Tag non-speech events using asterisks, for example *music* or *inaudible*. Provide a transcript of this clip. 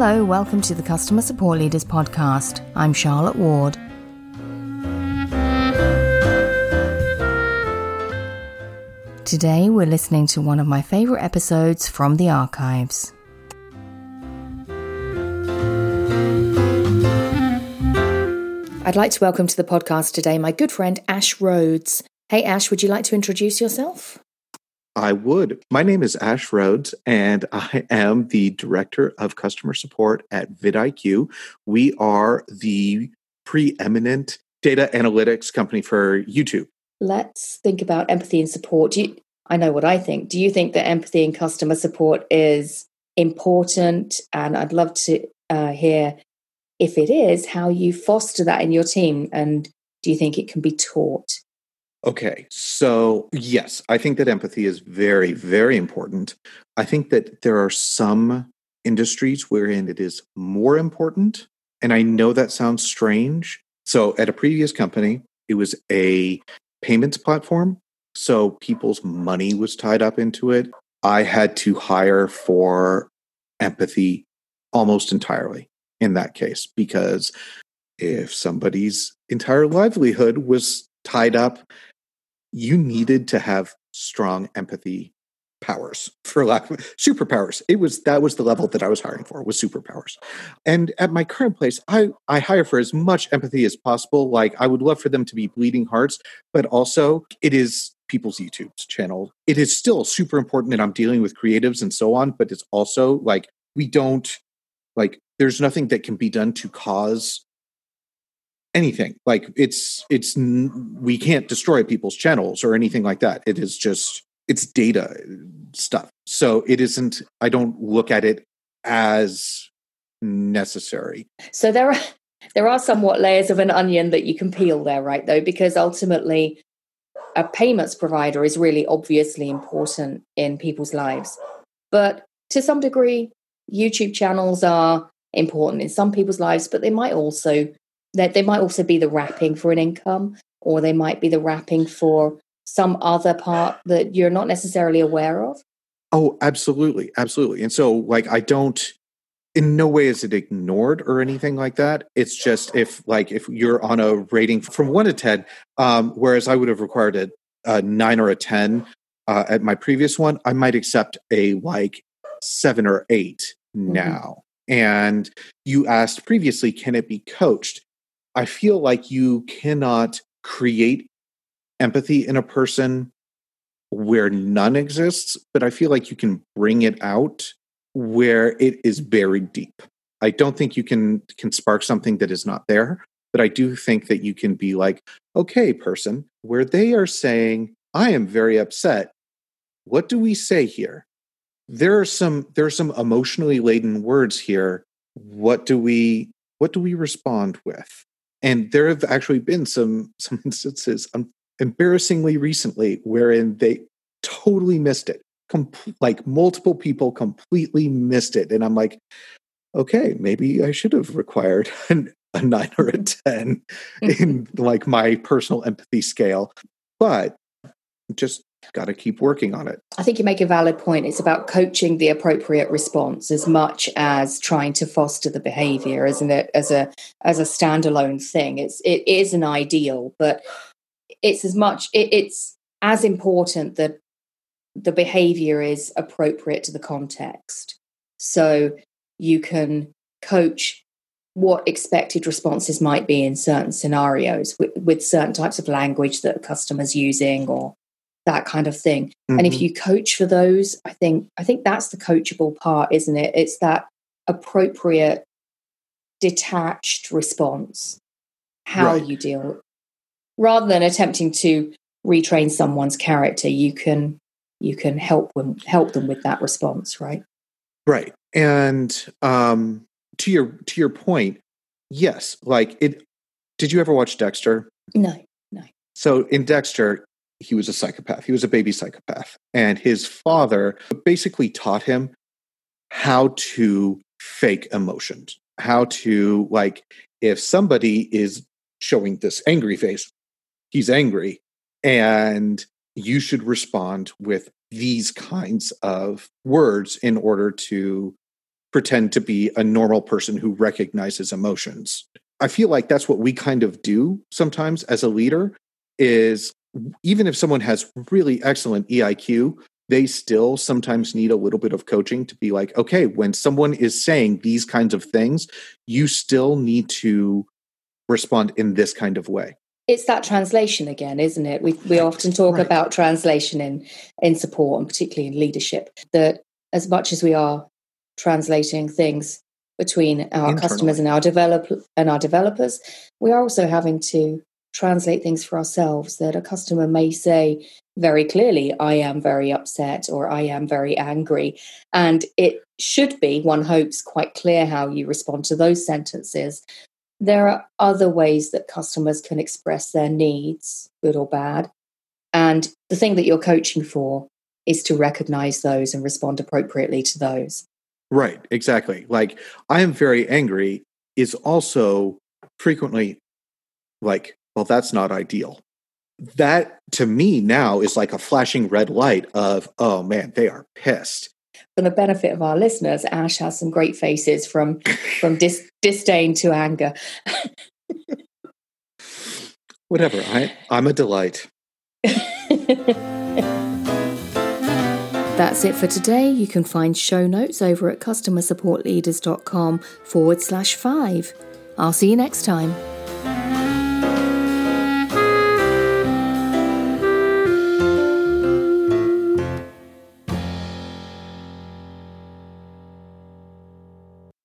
Hello, welcome to the Customer Support Leaders Podcast. I'm Charlotte Ward. Today, we're listening to one of my favorite episodes from the archives. I'd like to welcome to the podcast today my good friend Ash Rhodes. Hey, Ash, would you like to introduce yourself? I would. My name is Ash Rhodes, and I am the Director of Customer Support at vidIQ. We are the preeminent data analytics company for YouTube. Let's think about empathy and support. You, I know what I think. Do you think that empathy and customer support is important? And I'd love to uh, hear if it is, how you foster that in your team. And do you think it can be taught? Okay, so yes, I think that empathy is very, very important. I think that there are some industries wherein it is more important. And I know that sounds strange. So at a previous company, it was a payments platform. So people's money was tied up into it. I had to hire for empathy almost entirely in that case because if somebody's entire livelihood was tied up, you needed to have strong empathy powers for lack of superpowers. It was that was the level that i was hiring for was superpowers. And at my current place i i hire for as much empathy as possible. Like i would love for them to be bleeding hearts but also it is people's youtube channel. It is still super important that i'm dealing with creatives and so on but it's also like we don't like there's nothing that can be done to cause anything. Like it's it's we can't destroy people's channels or anything like that. It is just it's data uh, stuff. So it isn't i don't look at it as necessary. So there are there are somewhat layers of an onion that you can peel there right though because ultimately a payments provider is really obviously important in people's lives. But to some degree youtube channels are important in some people's lives, but they might also they, they might also be the wrapping for an income, or they might be the wrapping for some other part that you're not necessarily aware of. Oh, absolutely, absolutely. And so, like, I don't. In no way is it ignored or anything like that. It's just if, like, if you're on a rating from one to ten, um, whereas I would have required a, a nine or a ten uh, at my previous one, I might accept a like seven or 8 mm-hmm. now. And you asked previously, can it be coached? I feel like you cannot create empathy in a person where none exists, but I feel like you can bring it out where it is buried deep. I don't think you can can spark something that is not there, but I do think that you can be like, okay, person, where they are saying, I am very upset. What do we say here? there are some there are some emotionally laden words here what do we what do we respond with and there have actually been some *laughs* some instances um, embarrassingly recently wherein they totally missed it Com- like multiple people completely missed it. And i'm like okay maybe i should have required *laughs* an, a 9 or a 10 *laughs* in like my personal empathy scale. But just got to keep working on it. I think you make a valid point. It's about coaching the appropriate response as much as trying to foster the behavior, isn't it? As a as a standalone thing, it's it is an ideal, but it's as much it, it's as important that the behavior is appropriate to the context. So you can coach what expected responses might be in certain scenarios with, with certain types of language that a customer's using or that kind of thing. Mm-hmm. And if mm-hmm. you coach for those, I think I think that's the coachable part, isn't it? It's that appropriate detached response. How right. you deal rather than attempting to retrain someone's character, you can you can help them help them with that response, right? Right. And um to your to your point, yes, like it did you ever watch Dexter? No, no. So in Dexter, he was a psychopath. He was a baby psychopath. And his father basically taught him how to fake emotions, how to, like, if somebody is showing this angry face, he's angry. And you should respond with these kinds of words in order to pretend to be a normal person who recognizes emotions. I feel like that's what we kind of do sometimes as a leader is even if someone has really excellent EIQ, they still sometimes need a little bit of coaching to be like, okay, when someone is saying these kinds of things, you still need to respond in this kind of way. It's that translation again, isn't it? We we often talk right. about translation in in support and particularly in leadership. That as much as we are translating things between our Internally. customers and our develop and our developers, we are also having to translate things for ourselves that a customer may say very clearly, I am very upset or I am very angry. And it should be, one hopes, quite clear how you respond to those sentences. There are other ways that customers can express their needs, good or bad. And the thing that you're coaching for is to recognize those and respond appropriately to those. Right, exactly. Like, I am very angry is also frequently like, well, that's not ideal. That to me now is like a flashing red light of, oh man, they are pissed. For the benefit of our listeners, Ash has some great faces from from dis- *laughs* disdain to anger. Whatever. I I'm a delight. That's it for today. You can find show notes over at customersupportleaders.com forward slash five. I'll see you next time.